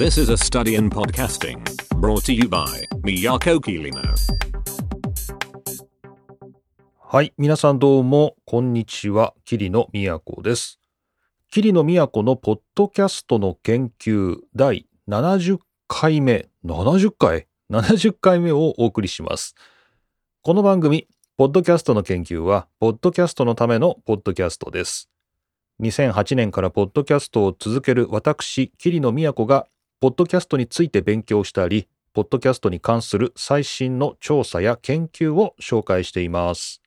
This is a study in podcasting brought to you by Miyako Kirino. はい、皆さんどうも、こんにちは。桐野都です。桐野都のポッドキャストの研究第70回目、70回 ?70 回目をお送りします。この番組、ポッドキャストの研究は、ポッドキャストのためのポッドキャストです。2008年からポッドキャストを続ける私、桐野都が、ポッドキャストについて勉強したり、ポッドキャストに関する最新の調査や研究を紹介しています。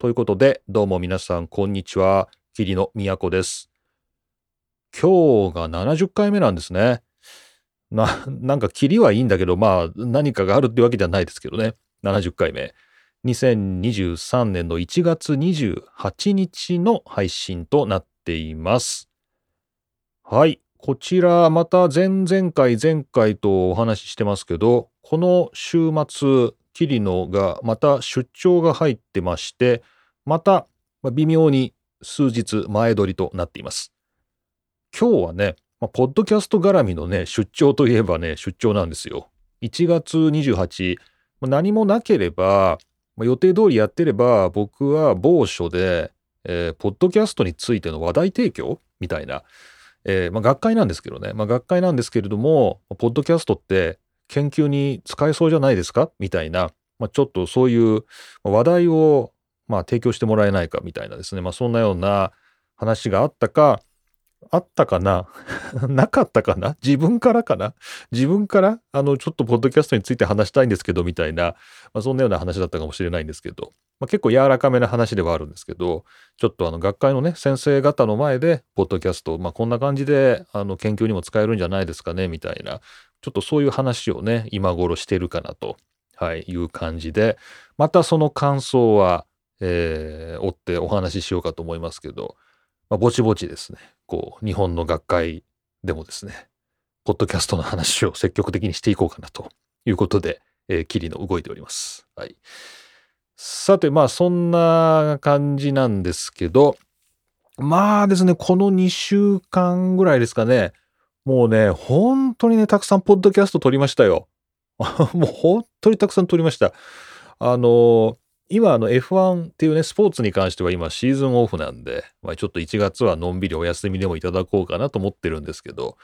ということで、どうも皆さん、こんにちは。桐野都です。今日が70回目なんですね。な、なんか、キリはいいんだけど、まあ、何かがあるってわけじゃないですけどね。70回目。2023年の1月28日の配信となっています。はい。こちら、また前々回、前回とお話ししてますけど、この週末、桐野がまた出張が入ってまして、また微妙に数日前撮りとなっています。今日はね、まあポッドキャスト絡みのね、出張といえばね、出張なんですよ。1月28、まあ何もなければ、まあ予定通りやってれば、僕は某所で、えーポッドキャストについての話題提供みたいな、えーまあ、学会なんですけどね、まあ、学会なんですけれども、ポッドキャストって研究に使えそうじゃないですか？みたいな、まあ、ちょっとそういう話題を、まあ、提供してもらえないか？みたいなですね、まあ、そんなような話があったか、あったかな？なかったかな？自分からかな？自分から？あの、ちょっとポッドキャストについて話したいんですけど、みたいな、まあ、そんなような話だったかもしれないんですけど、まあ、結構柔らかめな話ではあるんですけど、ちょっとあの、学会のね、先生方の前で、ポッドキャスト、まあ、こんな感じで、あの、研究にも使えるんじゃないですかね、みたいな、ちょっとそういう話をね、今頃してるかなと、はい、いう感じで、またその感想は、えー追ってお話ししようかと思いますけど、まあ、ぼちぼちですね、こう、日本の学会でもですね、ポッドキャストの話を積極的にしていこうかなということで、えー、キリの動いております。はい。さて、まあ、そんな感じなんですけど、まあですね、この2週間ぐらいですかね、もうね、本当にね、たくさんポッドキャスト撮りましたよ。もう本当にたくさん撮りました。あの、今、あの F1 っていうね、スポーツに関しては今シーズンオフなんで、まあ、ちょっと1月はのんびりお休みでもいただこうかなと思ってるんですけど、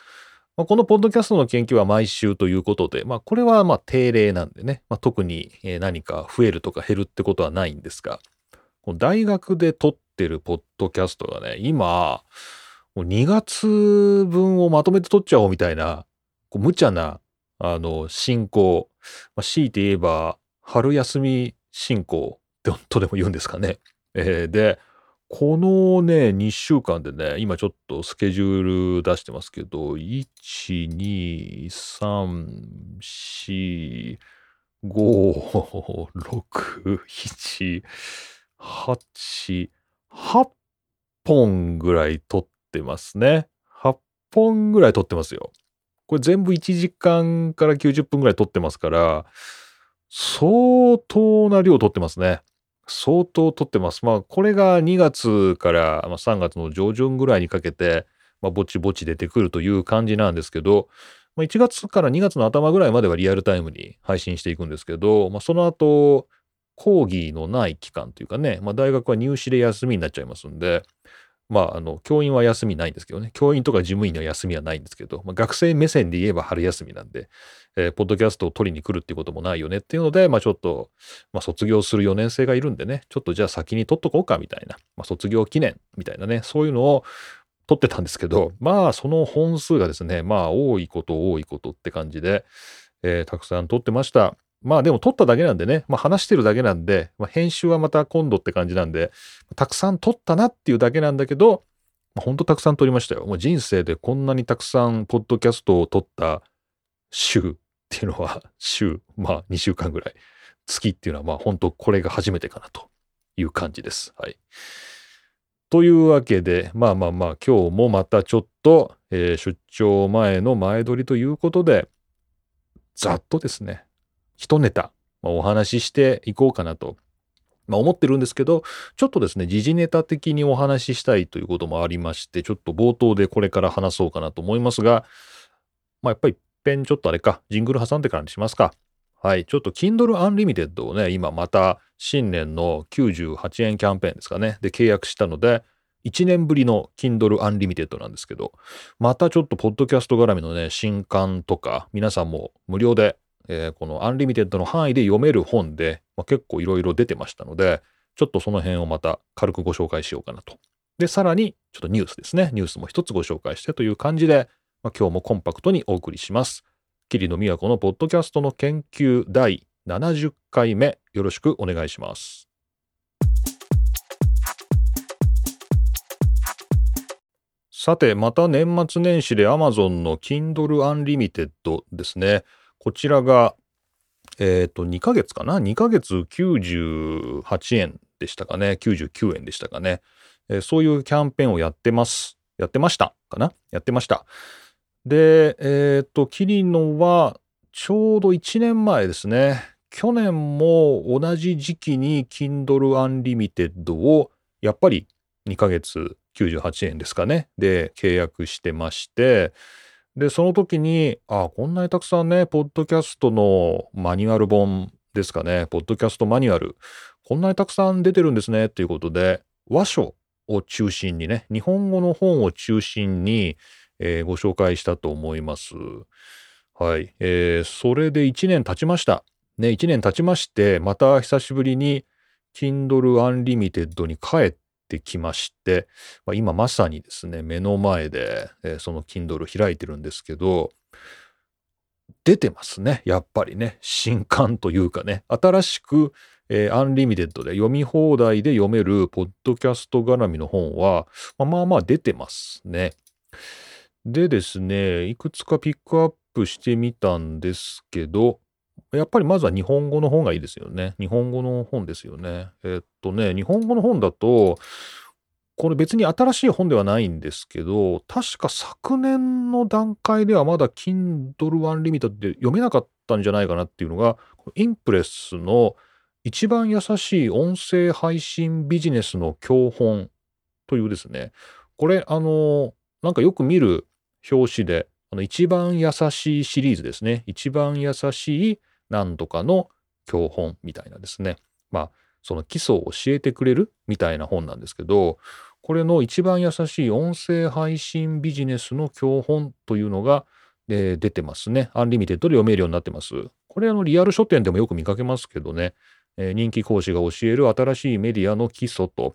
まあ、このポッドキャストの研究は毎週ということで、まあ、これはまあ定例なんでね、まあ、特に何か増えるとか減るってことはないんですが、この大学で撮ってるポッドキャストがね、今、もう2月分をまとめて撮っちゃおうみたいな、こう無茶な、あの、進行、まあ、強いて言えば、春休み進行とでも言うんですかね。えーで、このね、2週間でね、今ちょっとスケジュール出してますけど、1、2、3、4、5、6、7、8、8本ぐらい撮ってますね。8本ぐらい撮ってますよ。これ全部1時間から90分ぐらい撮ってますから、相当な量撮ってますね。相当撮ってます。まあ、これが2月から3月の上旬ぐらいにかけて、まあ、ぼちぼち出てくるという感じなんですけど、まあ、1月から2月の頭ぐらいまではリアルタイムに配信していくんですけど、まあ、その後、講義のない期間というかね、まあ、大学は入試で休みになっちゃいますんで、まあ、あの、教員は休みないんですけどね、教員とか事務員の休みはないんですけど、まあ、学生目線で言えば春休みなんで、えーポッドキャストを取りに来るっていうこともないよねっていうので、まあ、ちょっと、まあ、卒業する4年生がいるんでね、ちょっとじゃあ先に取っとこうかみたいな、まあ、卒業記念みたいなね、そういうのを取ってたんですけど、まあ、その本数がですね、まあ、多いこと多いことって感じで、えーたくさん取ってました。まあでも撮っただけなんでね、まあ話してるだけなんで、まあ、編集はまた今度って感じなんで、たくさん撮ったなっていうだけなんだけど、まあ、ほんとたくさん撮りましたよ。もう人生でこんなにたくさんポッドキャストを撮った週っていうのは、週、まあ2週間ぐらい。月っていうのはまあ本当これが初めてかなという感じです。はい。というわけで、まあまあまあ今日もまたちょっと、えー出張前の前撮りということで、ざっとですね、一ネタ、まあ、お話ししていこうかなと、まあ、思ってるんですけど、ちょっとですね、時事ネタ的にお話ししたいということもありまして、ちょっと冒頭でこれから話そうかなと思いますが、まあ、やっぱりペンちょっとあれか、ジングル挟んでからにしますか。はい。ちょっと Kindle Unlimited をね、今また新年の98円キャンペーンですかね。で契約したので、1年ぶりの Kindle Unlimited なんですけど、またちょっとポッドキャスト絡みのね、新刊とか、皆さんも無料で、えー、この Unlimited の範囲で読める本で、まあ、結構いろいろ出てましたので、ちょっとその辺をまた軽くご紹介しようかなと。で、さらに、ちょっとニュースですね。ニュースも一つご紹介してという感じで、まあ、今日もコンパクトにお送りします。桐野都のポッドキャストの研究第70回目、よろしくお願いします。さて、また年末年始で Amazon の Kindle Unlimited ですね。こちらが、えっ、ー、と、2ヶ月かな ?2 ヶ月98円でしたかね？99円でしたかね？えー、そういうキャンペーンをやってます。やってましたかな？やってました。で、えっ、ー、と、キリノはちょうど1年前ですね。去年も同じ時期に Kindle Unlimited をやっぱり2ヶ月98円ですかね？で、契約してまして、で、その時に、ああ、こんなにたくさんね、ポッドキャストのマニュアル本ですかね、ポッドキャストマニュアル、こんなにたくさん出てるんですね、っていうことで、和書を中心にね、日本語の本を中心に、えー、ご紹介したと思います。はい。えー、それで1年経ちました。ね、1年経ちまして、また久しぶりに Kindle Unlimited に帰ってきまして、まあ、今まさにですね、目の前で、えー、その Kindle 開いてるんですけど、出てますね。やっぱりね。新刊というかね。新しく、えー、 Unlimited で読み放題で読めるポッドキャスト絡みの本は、まあ、まあまあ出てますね。でですね、いくつかピックアップしてみたんですけど、やっぱりまずは日本語の本がいいですよね。日本語の本ですよね。えっとね、日本語の本だと、これ別に新しい本ではないんですけど、確か昨年の段階ではまだ Kindle Unlimited で読めなかったんじゃないかなっていうのが、インプレスの一番優しい音声配信ビジネスの教本というですね、これあの、なんかよく見る表紙で、あの一番優しいシリーズですね。一番優しい何とかの教本みたいなですね。まあ、その基礎を教えてくれるみたいな本なんですけど、これの一番優しい音声配信ビジネスの教本というのが、えー、出てますね。 Unlimited で読めるようになってます。これあのリアル書店でもよく見かけますけどね、えー、人気講師が教える新しいメディアの基礎と、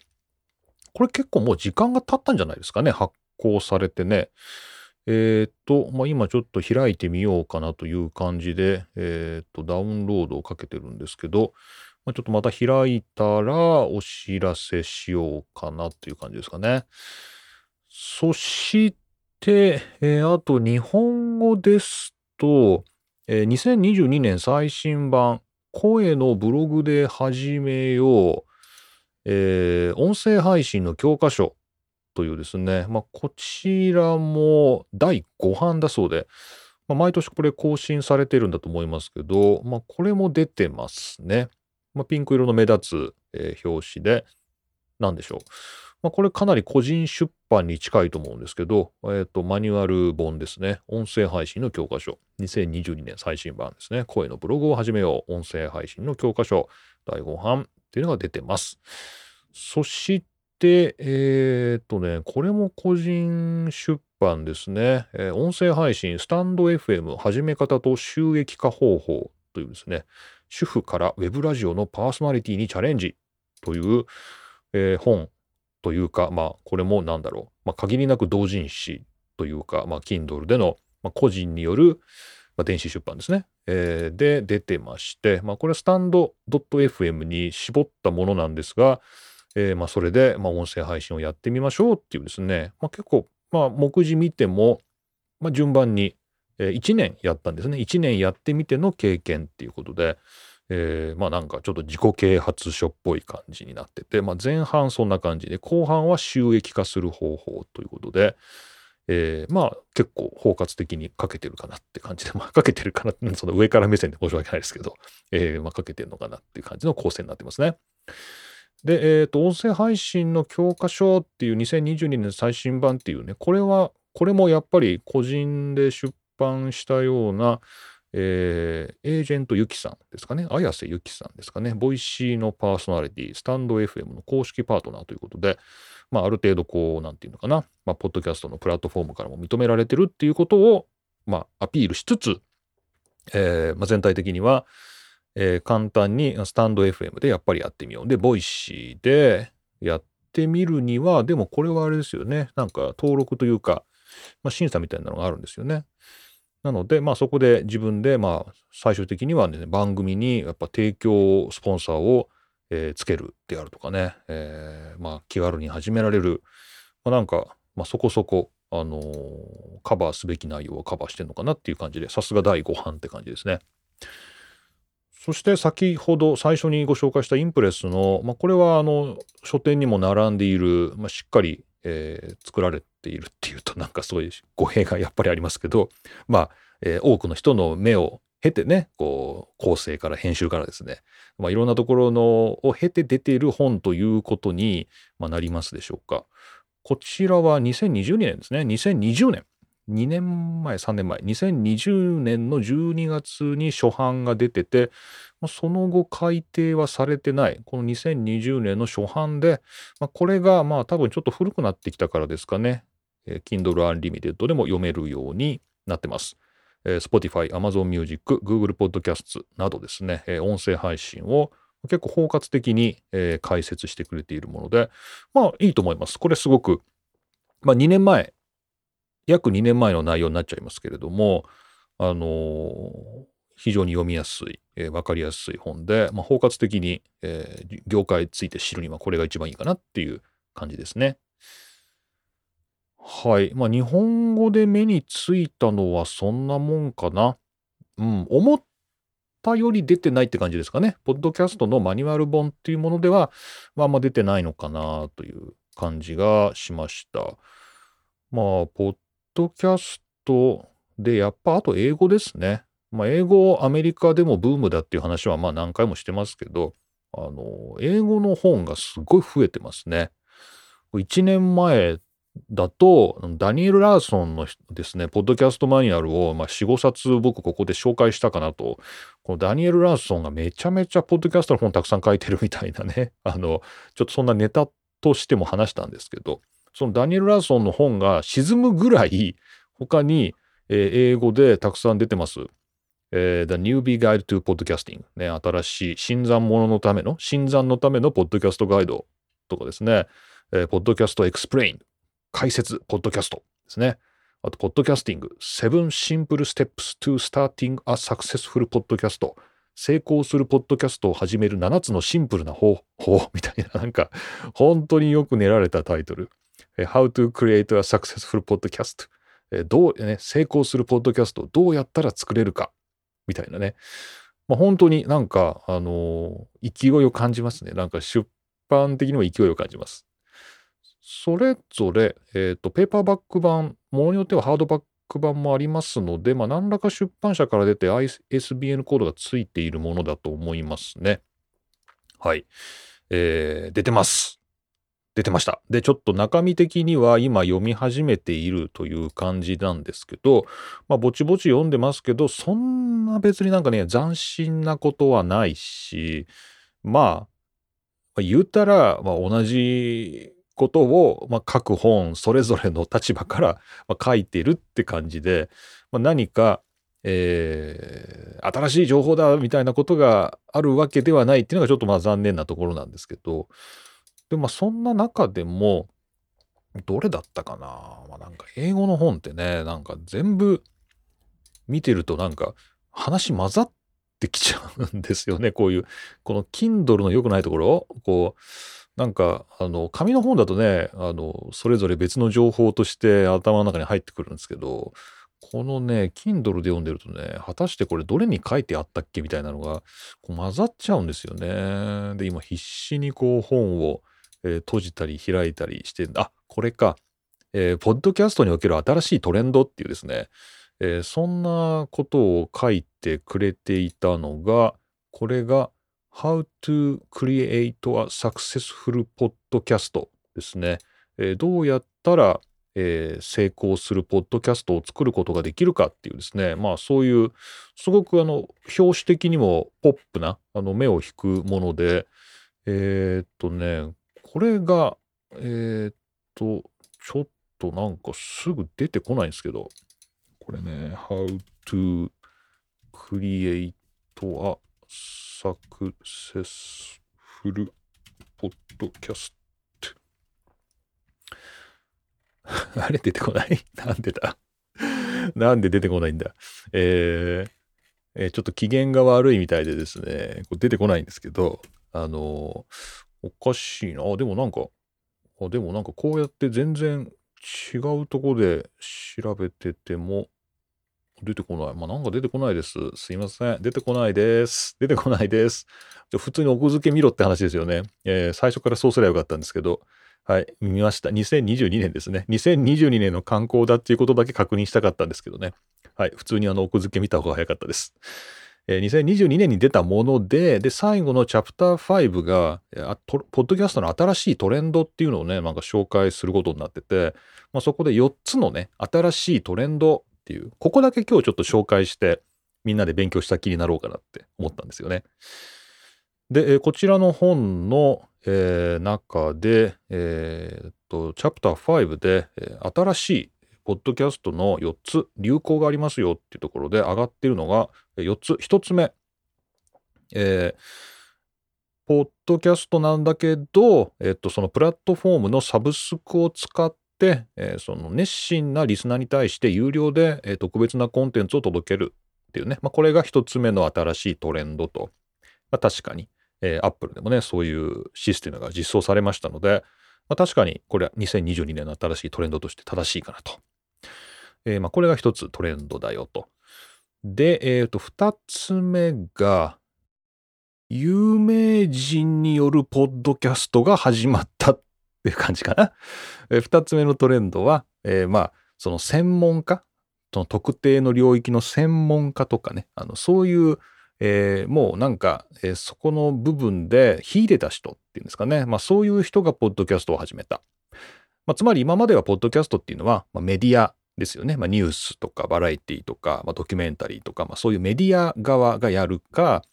これ結構もう時間が経ったんじゃないですかね。発行されてね。えー、っと、まあ、今ちょっと開いてみようかなという感じで、えー、っと、ダウンロードをかけてるんですけど、まあ、ちょっとまた開いたらお知らせしようかなという感じですかね。そして、えー、あと日本語ですと、えー、2022年最新版、声のブログで始めよう、えー、音声配信の教科書というですね、まあ、こちらも第5版だそうで、まあ、毎年これ更新されてるんだと思いますけど、まあ、これも出てますね。まあ、ピンク色の目立つ、えー、表紙で、なんでしょう。まあ、これかなり個人出版に近いと思うんですけど、えっ、ー、と、マニュアル本ですね。音声配信の教科書。2022年最新版ですね。声のブログを始めよう。音声配信の教科書。第5版っていうのが出てます。そして、えっ、とね、これも個人出版ですね。えー、音声配信、スタンド FM 始め方と収益化方法というですね、主婦からウェブラジオのパーソナリティにチャレンジという、えー、本というか、まあ、これもなんだろう、まあ、限りなく同人誌というか、まあ、Kindle での、まあ、個人による、まあ、電子出版ですね。えー、で、出てまして、まあ、これスタンド .fm に絞ったものなんですが、えー、まあ、それで、まあ、音声配信をやってみましょうっていうですね、まあ、結構、まあ、目次見ても、まあ、順番に、えー、1年やったんですね。1年やってみての経験っていうことで、えー、まあなんかちょっと自己啓発書っぽい感じになってて、まあ、前半そんな感じで後半は収益化する方法ということで、えー、まあ結構包括的にかけてるかなって感じで、まあかけてるかな、その上から目線で申し訳ないですけど、えー、まあかけてるのかなっていう感じの構成になってますね。で、えっ、ー、と、音声配信の教科書っていう2022年最新版っていうね、これは、これもやっぱり個人で出版したような、えー、エージェントユキさんですかね、綾瀬ゆきさんですかね、 Voicy のパーソナリティ、 stand.fm の公式パートナーということで、まあ、ある程度こう、なんていうのかな、まあ、ポッドキャストのプラットフォームからも認められてるっていうことを、まあ、アピールしつつ、えーまあ、全体的には、えー、簡単にスタンド FM でやっぱりやってみよう。で、 Voicy でやってみるには、でもこれはあれですよね。なんか登録というか、まあ、審査みたいなのがあるんですよね。なので、まあそこで自分で、まあ最終的にはね、番組にやっぱ提供スポンサーを、えー、つけるであるとかね、えー、まあ気軽に始められる、まあ、なんか、まあそこそこ、あのー、カバーすべき内容をカバーしてんのかなっていう感じで、さすが第5版って感じですね。そして先ほど最初にご紹介したインプレスの、まあ、これはあの書店にも並んでいる、まあ、しっかり、えー、作られているっていうとなんかそういう語弊がやっぱりありますけどまあ、えー、多くの人の目を経てねこう構成から編集からですね、まあ、いろんなところのを経て出ている本ということに、まあ、なりますでしょうか。こちらは2020年ですね2020年2年前、3年前、2020年の12月に初版が出てて、その後改訂はされてない、この2020年の初版で、まあ、これがまあ多分ちょっと古くなってきたからですかね、えー、Kindle Unlimited でも読めるようになってます。えー、Spotify、Amazon Music、Google Podcast などですね、えー、音声配信を結構包括的に、えー、解説してくれているもので、まあいいと思います。これすごく、まあ2年前約2年前の内容になっちゃいますけれども、あのー、非常に読みやすい、えー、分かりやすい本で、まあ、包括的に、えー、業界について知るにはこれが一番いいかなっていう感じですね。はい。まあ、日本語で目についたのはそんなもんかな。うん。思ったより出てないって感じですかね。ポッドキャストのマニュアル本っていうものでは、まあ、あんま出てないのかなという感じがしました。まあ、ポッドキャストで、やっぱあと英語ですね。まあ、英語アメリカでもブームだっていう話はまあ何回もしてますけど、あの、英語の本がすごい増えてますね。1年前だと、ダニエル・ラーソンのですね、ポッドキャストマニュアルを、まあ、4、5冊僕ここで紹介したかなと、このダニエル・ラーソンがめちゃめちゃポッドキャストの本たくさん書いてるみたいなね、あの、ちょっとそんなネタとしても話したんですけど、そのダニエル・ラーソンの本が沈むぐらい他に、え、英語でたくさん出てます。えー、The Newbie Guide to Podcasting、ね、新しい新参者のための、新参のためのポッドキャストガイドとかですね、えー、ポッドキャストエクスプレイン、解説、ポッドキャストですね。あと、ポッドキャスティング、Seven Simple Steps to Starting a Successful Podcast 成功するポッドキャストを始める7つのシンプルな方法みたいな、なんか、本当によく練られたタイトル。How to create a successful podcast どう、ね、成功するポッドキャストをどうやったら作れるかみたいなね。まあ、本当になんか、あのー、勢いを感じますね。なんか出版的にも勢いを感じます。それぞれ、えっ、ー、と、ペーパーバック版、ものによってはハードバック版もありますので、まあ、何らか出版社から出て ISBN コードがついているものだと思いますね。はい。えー、出てます。出てました。で、ちょっと中身的には今読み始めているという感じなんですけど、まあ、ぼちぼち読んでますけど、そんな別になんかね、斬新なことはないし、まあ、言うたら、まあ、同じことを、まあ、各本それぞれの立場から、まあ、書いてるって感じで、まあ、何か、えー、新しい情報だみたいなことがあるわけではないっていうのがちょっとまあ残念なところなんですけど、で、まあそんな中でも、どれだったかなまあなんか英語の本ってね、なんか全部見てるとなんか話混ざってきちゃうんですよね。こういう、この Kindle の良くないところ、こう、なんか、あの、紙の本だとね、あの、それぞれ別の情報として頭の中に入ってくるんですけど、このね、Kindle で読んでるとね、果たしてこれどれに書いてあったっけみたいなのがこう混ざっちゃうんですよね。で、今必死にこう本をえー、閉じたり開いたりして、あ、これか、えー、ポッドキャストにおける新しいトレンドっていうですね、えー、そんなことを書いてくれていたのが、これが How to Create a Successful Podcast ですね。えー、どうやったら、えー成功するポッドキャストを作ることができるかっていうですね、まあそういう、すごくあの、表紙的にもポップな、あの、目を引くもので、えーっとね、これが、えーっと、ちょっとなんかすぐ出てこないんですけど、これね、How to create a successful podcast あれ出てこない？なんでだ？なんで出てこないんだ？えーえーちょっと機嫌が悪いみたいでですね、これ出てこないんですけど、あのーおかしいな。あ、でもなんか、あでもなんかこうやって全然違うとこで調べてても出てこない。まあなんか出てこないです。すいません。出てこないです。出てこないです。じゃ普通に奥付け見ろって話ですよね。えー最初からそうすればよかったんですけど、はい、見ました。2022年ですね。2022年の観光だっていうことだけ確認したかったんですけどね。はい、普通にあの奥付け見た方が早かったです。えー2022年に出たもので、で、最後のチャプター5が、ポッドキャストの新しいトレンドっていうのをね、なんか紹介することになってて、まあ、そこで4つのね、新しいトレンドっていう、ここだけ今日ちょっと紹介して、みんなで勉強した気になろうかなって思ったんですよね。で、こちらの本の、えー中で、えーっと、チャプター5で、新しいポッドキャストの4つ流行がありますよっていうところで上がっているのが4つ。1つ目、えーポッドキャストなんだけど、えっと、そのプラットフォームのサブスクを使って、えーその熱心なリスナーに対して有料で、えー特別なコンテンツを届けるっていうね、まあ、これが1つ目の新しいトレンドと、まあ、確かに、えー、Apple でもね、そういうシステムが実装されましたので、まあ、確かにこれは2022年の新しいトレンドとして正しいかなと。えーまあ、これが一つトレンドだよと。で、えっ、と、二つ目が、有名人によるポッドキャストが始まったっていう感じかな。えー二つ目のトレンドは、えーまあ、その専門家、その特定の領域の専門家とかね、あのそういう、えーもうなんか、えーそこの部分で秀でた人っていうんですかね、まあそういう人がポッドキャストを始めた。まあ、つまり今まではポッドキャストっていうのは、まあ、メディアですよね。まあ、ニュースとかバラエティとか、まあ、ドキュメンタリーとか、まあ、そういうメディア側がやるか、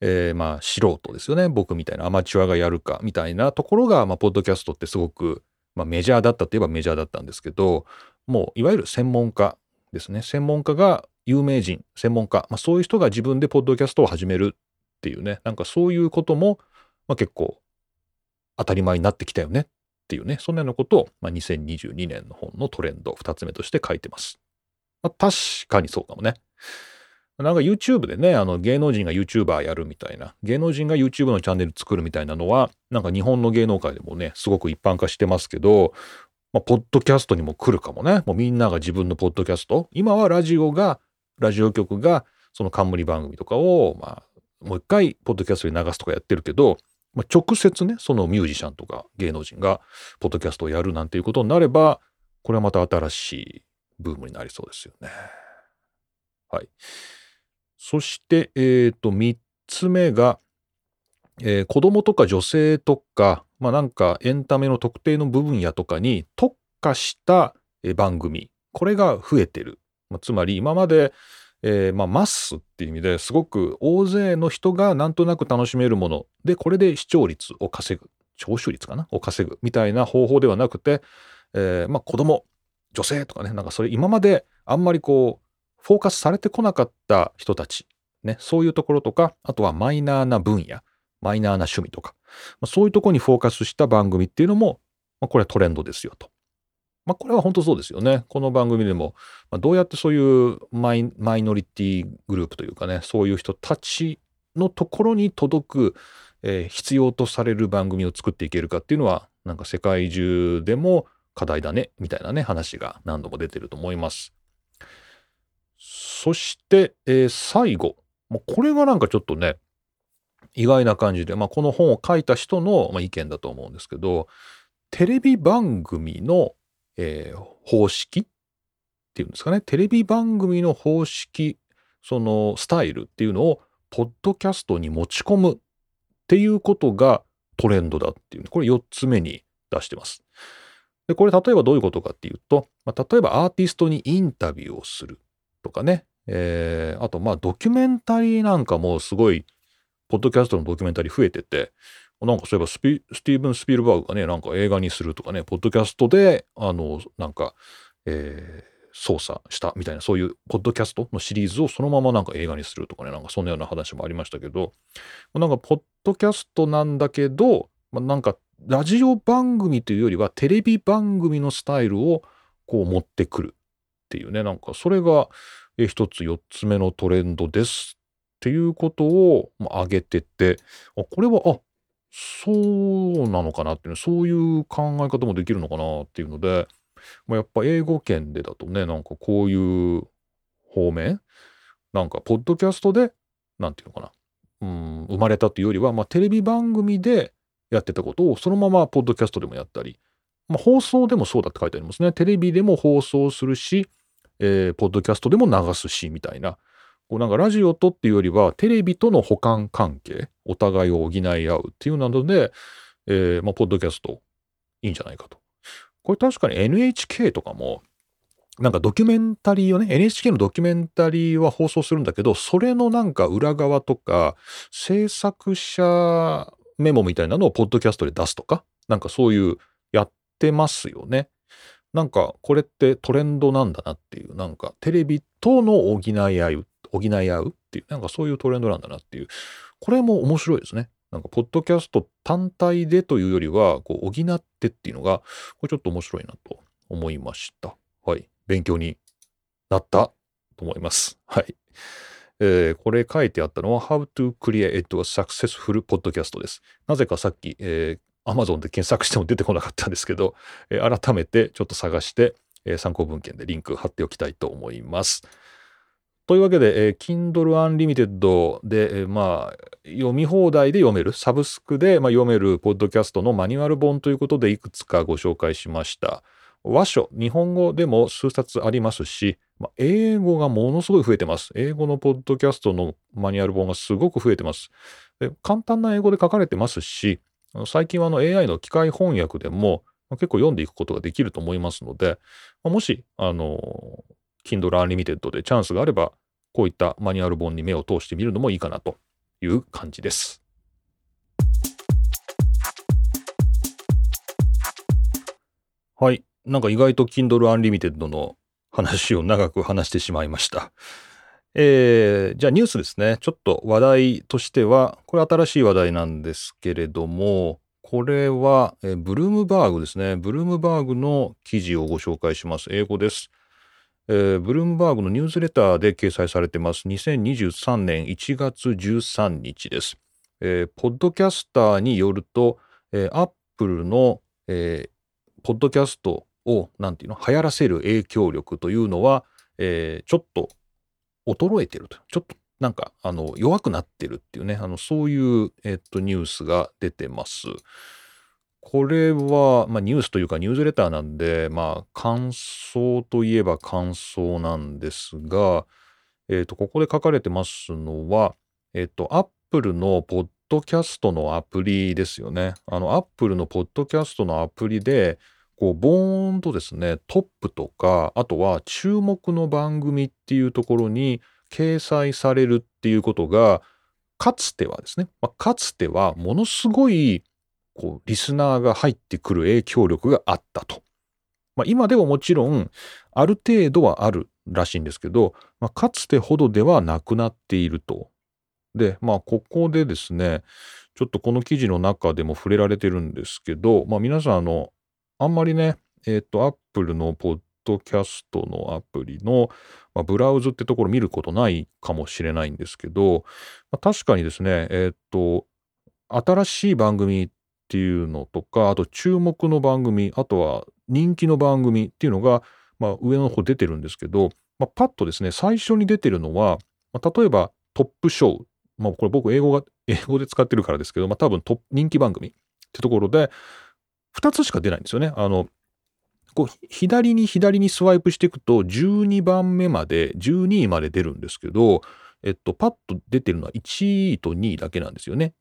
えーまあ素人ですよね。僕みたいなアマチュアがやるかみたいなところが、まあ、ポッドキャストってすごく、まあ、メジャーだったといえばメジャーだったんですけど、もういわゆる専門家ですね。専門家が有名人、専門家、まあ、そういう人が自分でポッドキャストを始めるっていうね、なんかそういうことも、まあ、結構当たり前になってきたよねっていうね、そんなようなことを、まあ、2022年の本のトレンド2つ目として書いてます。まあ、確かにそうかもね。なんか YouTube でね、あの芸能人が YouTuber やるみたいな、芸能人が YouTube のチャンネル作るみたいなのは、なんか日本の芸能界でもね、すごく一般化してますけど、まあ、ポッドキャストにも来るかもね。もうみんなが自分のポッドキャスト、今はラジオが、ラジオ局が、その冠番組とかを、まあ、もう一回、ポッドキャストに流すとかやってるけど、まあ、直接ね、そのミュージシャンとか芸能人が、ポッドキャストをやるなんていうことになれば、これはまた新しいブームになりそうですよね。はい。そして、えっ、と、三つ目が、えー子供とか女性とか、まあなんかエンタメの特定の部分やとかに特化した番組、これが増えてる。まあつまり今まで、えーまあ、マスっていう意味ですごく大勢の人がなんとなく楽しめるもの。で、これで視聴率を稼ぐ、聴取率かな？を稼ぐ。みたいな方法ではなくて、えーまあ子供、女性とかね、なんかそれ今まであんまりこう、フォーカスされてこなかった人たち、ね、そういうところとか、あとはマイナーな分野、マイナーな趣味とか、まあ、そういうとこにフォーカスした番組っていうのも、まあ、これはトレンドですよと。まあ、これは本当そうですよね。この番組でも、まあ、どうやってそういうマイノリティグループというかね、そういう人たちのところに届く、えー必要とされる番組を作っていけるかっていうのは、なんか世界中でも課題だね、みたいなね、話が何度も出てると思います。そして、えー最後。もうこれがなんかちょっとね、意外な感じで、まあ、この本を書いた人の、まあ、意見だと思うんですけど、テレビ番組の、えー方式？っていうんですかね、テレビ番組の方式、そのスタイルっていうのを、ポッドキャストに持ち込むっていうことがトレンドだっていう、これ4つ目に出してます。で、これ例えばどういうことかっていうと、まあ、例えばアーティストにインタビューをするとかね、えー、あとまあドキュメンタリーなんかもすごい、ポッドキャストのドキュメンタリー増えてて、なんかそういえばスピスティーブン・スピルバーグがね、なんか映画にするとかね、ポッドキャストで、あの、なんか、えー、操作したみたいな、そういうポッドキャストのシリーズをそのままなんか映画にするとかね、なんかそんなような話もありましたけど、なんかポッドキャストなんだけど、まあ、なんかラジオ番組というよりはテレビ番組のスタイルをこう持ってくるっていうね、なんかそれが一つ四つ目のトレンドですっていうことを挙げてて、これは、あ、そうなのかなっていう、そういう考え方もできるのかなっていうので、まあ、やっぱ英語圏でだとね、なんかこういう方面、なんかポッドキャストで、なんていうのかな、うん、生まれたというよりは、まあ、テレビ番組でやってたことをそのままポッドキャストでもやったり、まあ、放送でもそうだって書いてありますね。テレビでも放送するし、えー、ポッドキャストでも流すし、みたいな。こうなんかラジオとっていうよりは、テレビとの補完関係、お互いを補い合うっていうなので、えー、まあ、ポッドキャストいいんじゃないかと。これ確かに NHK とかも、なんかドキュメンタリーをね、NHK のドキュメンタリーは放送するんだけど、それのなんか裏側とか、制作者メモみたいなのをポッドキャストで出すとか、なんかそういうやってますよね。なんかこれってトレンドなんだなっていう、なんかテレビとの補い合う、補い合うっていう、なんかそういうトレンドなんだなっていう、これも面白いですね。なんかポッドキャスト単体でというよりは、こう補ってっていうのが、これちょっと面白いなと思いました。はい。勉強になったと思います。はい。えー、これ書いてあったのは How to create a successful podcast です。なぜかさっき、えー、Amazon で検索しても出てこなかったんですけど、えー、改めてちょっと探して、えー、参考文献でリンク貼っておきたいと思います。というわけで、えー、Kindle Unlimited で、えー、まあ、読み放題で読める、サブスクで、まあ、読めるポッドキャストのマニュアル本ということでいくつかご紹介しました。和書、日本語でも数冊ありますし、まあ、英語がものすごい増えてます。英語のポッドキャストのマニュアル本がすごく増えてます。で簡単な英語で書かれてますし、最近はあの AI の機械翻訳でも結構読んでいくことができると思いますので、もし、あの、Kindle Unlimited でチャンスがあれば、こういったマニュアル本に目を通してみるのもいいかなという感じです。はい。なんか意外と Kindle Unlimited の話を長く話してしまいました。えー、じゃあニュースですね。ちょっと話題としては、これ新しい話題なんですけれども、これは、えブルームバーグですね。ブルームバーグの記事をご紹介します。英語です。えー、ブルームバーグのニュースレターで掲載されてます。2023年1月13日です。えー、ポッドキャスターによると、えー、アップルの、えー、ポッドキャストを、なんていうの、流行らせる影響力というのは、えー、ちょっと衰えてると。ちょっとなんか、あの、弱くなってるっていうね、あの、そういう、えっと、ニュースが出てます。これは、まあ、ニュースというかニュースレターなんで、まあ、感想といえば感想なんですが、えっ、と、ここで書かれてますのは、えっ、と、アップルのポッドキャストのアプリですよね。あの、アップルのポッドキャストのアプリで、こう、ボーンとですね、トップとか、あとは注目の番組っていうところに掲載されるっていうことが、かつてはですね、まあ、かつてはものすごい、こう、リスナーが入ってくる影響力があったと。まあ、今でももちろん、ある程度はあるらしいんですけど、まあ、かつてほどではなくなっていると。で、まあ、ここでですね、ちょっとこの記事の中でも触れられてるんですけど、まあ、皆さん、あの、あんまりね、えっ、ー、と、Apple のポッドキャストのアプリの、まあ、ブラウズってところ見ることないかもしれないんですけど、まあ、確かにですね、えっ、ー、と、新しい番組っていうのとか、あと注目の番組、あとは人気の番組っていうのが、まあ、上の方出てるんですけど、まあ、パッとですね、最初に出てるのは、まあ、例えばトップショー、まあ、これ僕英語が、英語で使ってるからですけど、まあ、多分ト人気番組ってところで、2つしか出ないんですよね。あの、こう、左に左にスワイプしていくと、12番目まで、12位まで出るんですけど、えっと、パッと出てるのは1位と2位だけなんですよね。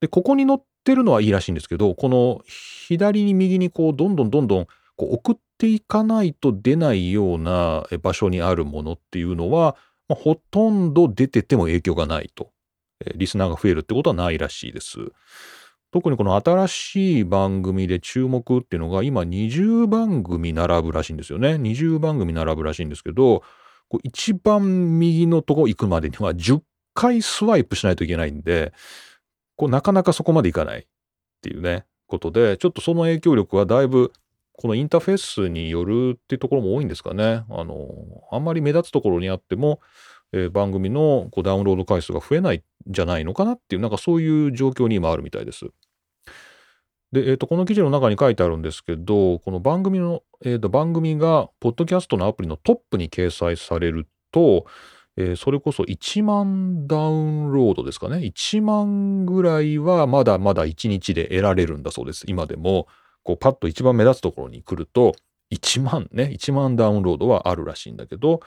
で、ここに載ってるのはいいらしいんですけど、この左に右にこう、どんどんどんどん、こう送っていかないと出ないような場所にあるものっていうのは、まあ、ほとんど出てても影響がないと。リスナーが増えるってことはないらしいです。特にこの新しい番組で注目っていうのが今20番組並ぶらしいんですよね。20番組並ぶらしいんですけど、こう一番右のとこ行くまでには10回スワイプしないといけないんで、こうなかなかそこまでいかないっていうね、ことで、ちょっとその影響力はだいぶこのインターフェースによるっていうところも多いんですかね。あの、あんまり目立つところにあっても、えー、番組のこうダウンロード回数が増えないんじゃないのかなっていう、なんかそういう状況に今あるみたいです。で、えっ、ー、と、この記事の中に書いてあるんですけど、この番組の、え、ー、と、番組が、ポッドキャストのアプリのトップに掲載されると、えー、それこそ1万ダウンロードですかね。1万ぐらいはまだまだ1日で得られるんだそうです。今でも、こうパッと一番目立つところに来ると、1万ね、1万ダウンロードはあるらしいんだけど、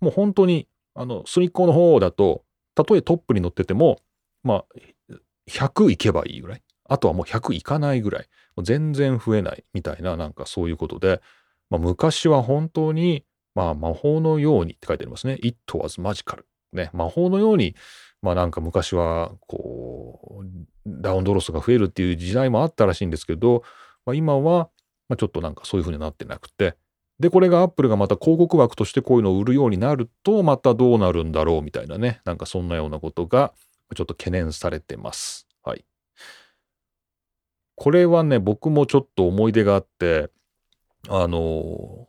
もう本当に、あの、隅っこの方だと、たとえトップに載ってても、まあ、100いけばいいぐらい。あとはもう100いかないぐらい。全然増えないみたいな、なんかそういうことで、まあ、昔は本当に、まあ、魔法のようにって書いてありますね。It was magical。ね、魔法のように、まあなんか昔は、こう、ダウンドロスが増えるっていう時代もあったらしいんですけど、まあ、今は、まあ、ちょっとなんかそういう風になってなくて、で、これがアップルがまた広告枠としてこういうのを売るようになると、またどうなるんだろうみたいなね、なんかそんなようなことが、ちょっと懸念されてます。はい。これはね、僕もちょっと思い出があって、あの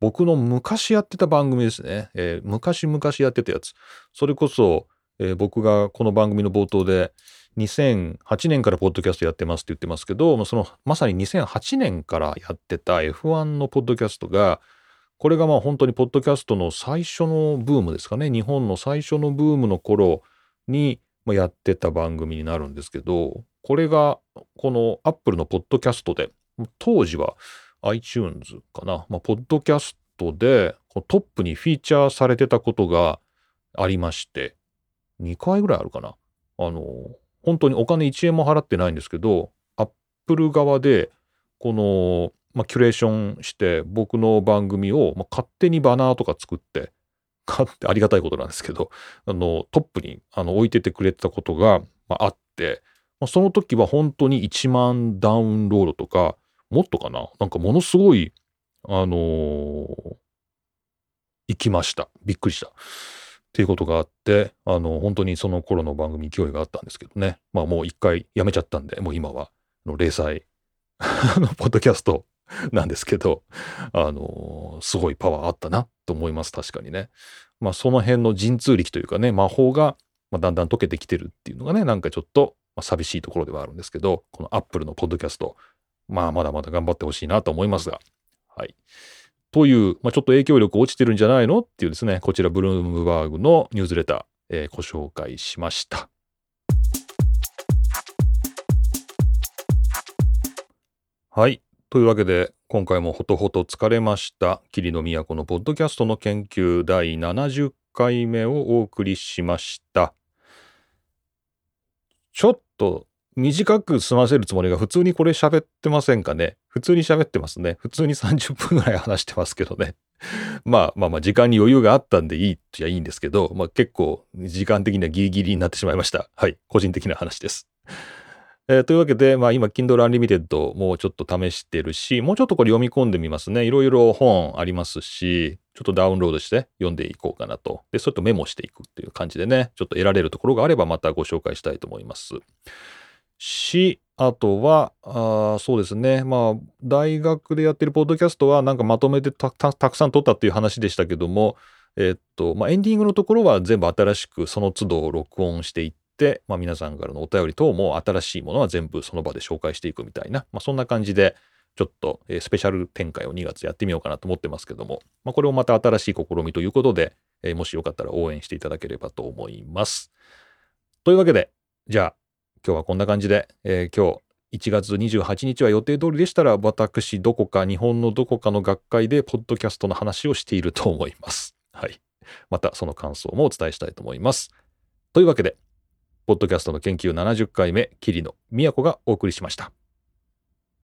僕の昔やってた番組ですね。えー、昔々やってたやつ。それこそ、えー、僕がこの番組の冒頭で2008年からポッドキャストやってますって言ってますけど、そのまさに2008年からやってた F1 のポッドキャストが、これがまあ本当にポッドキャストの最初のブームですかね。日本の最初のブームの頃にやってた番組になるんですけど、これがこの Apple のポッドキャストで、当時は iTunes かな、まあ、ポッドキャストでトップにフィーチャーされてたことがありまして、2回ぐらいあるかな。あの、本当にお金1円も払ってないんですけど、Apple 側で、この、まあ、キュレーションして僕の番組を、まあ、勝手にバナーとか作って、買ってありがたいことなんですけど、あの、トップにあの置いててくれてたことが、まあ、あって、その時は本当に1万ダウンロードとか、もっとかな？なんかものすごい、あのー、行きました。びっくりした。っていうことがあって、あの、本当にその頃の番組勢いがあったんですけどね。まあもう一回やめちゃったんで、もう今は、の零細 のポッドキャストなんですけど、あのー、すごいパワーあったなと思います。確かにね。まあその辺の神通力というかね、魔法が、まあ、だんだん解けてきてるっていうのがね、なんかちょっと、まあ、寂しいところではあるんですけど、このアップルのポッドキャスト、まあ、まだまだ頑張ってほしいなと思いますが。はい。という、まあ、ちょっと影響力落ちてるんじゃないのっていうですね、こちらブルームバーグのニュースレター、えー、ご紹介しました。はい。というわけで、今回もほとほと疲れました、霧の都のポッドキャストの研究第70回目をお送りしました。ちょっと短く済ませるつもりが普通にこれ喋ってませんかね普通に喋ってますね。普通に30分ぐらい話してますけどね。まあまあまあ時間に余裕があったんでいいっちゃいいんですけど、まあ結構時間的にはギリギリになってしまいました。はい。個人的な話です。えー、というわけで、まあ今 Kindle Unlimited もうちょっと試してるし、もうちょっとこれ読み込んでみますね。いろいろ本ありますし、ちょっとダウンロードして読んでいこうかなと。で、それとメモしていくっていう感じでね、ちょっと得られるところがあればまたご紹介したいと思います。し、あとは、あそうですね。まあ、大学でやってるポッドキャストは、なんかまとめてたくさん撮ったっていう話でしたけども、えっと、まあ、エンディングのところは全部新しくその都度録音していって、まあ、皆さんからのお便り等も新しいものは全部その場で紹介していくみたいな、まあ、そんな感じで、ちょっと、えスペシャル展開を2月やってみようかなと思ってますけども、まあ、これをまた新しい試みということで、え、もしよかったら応援していただければと思います。というわけで、じゃあ、今日はこんな感じで、えー、今日1月28日は予定通りでしたら私どこか日本のどこかの学会でポッドキャストの話をしていると思います。はい。またその感想もお伝えしたいと思います。というわけで、ポッドキャストの研究70回目、桐野都がお送りしました。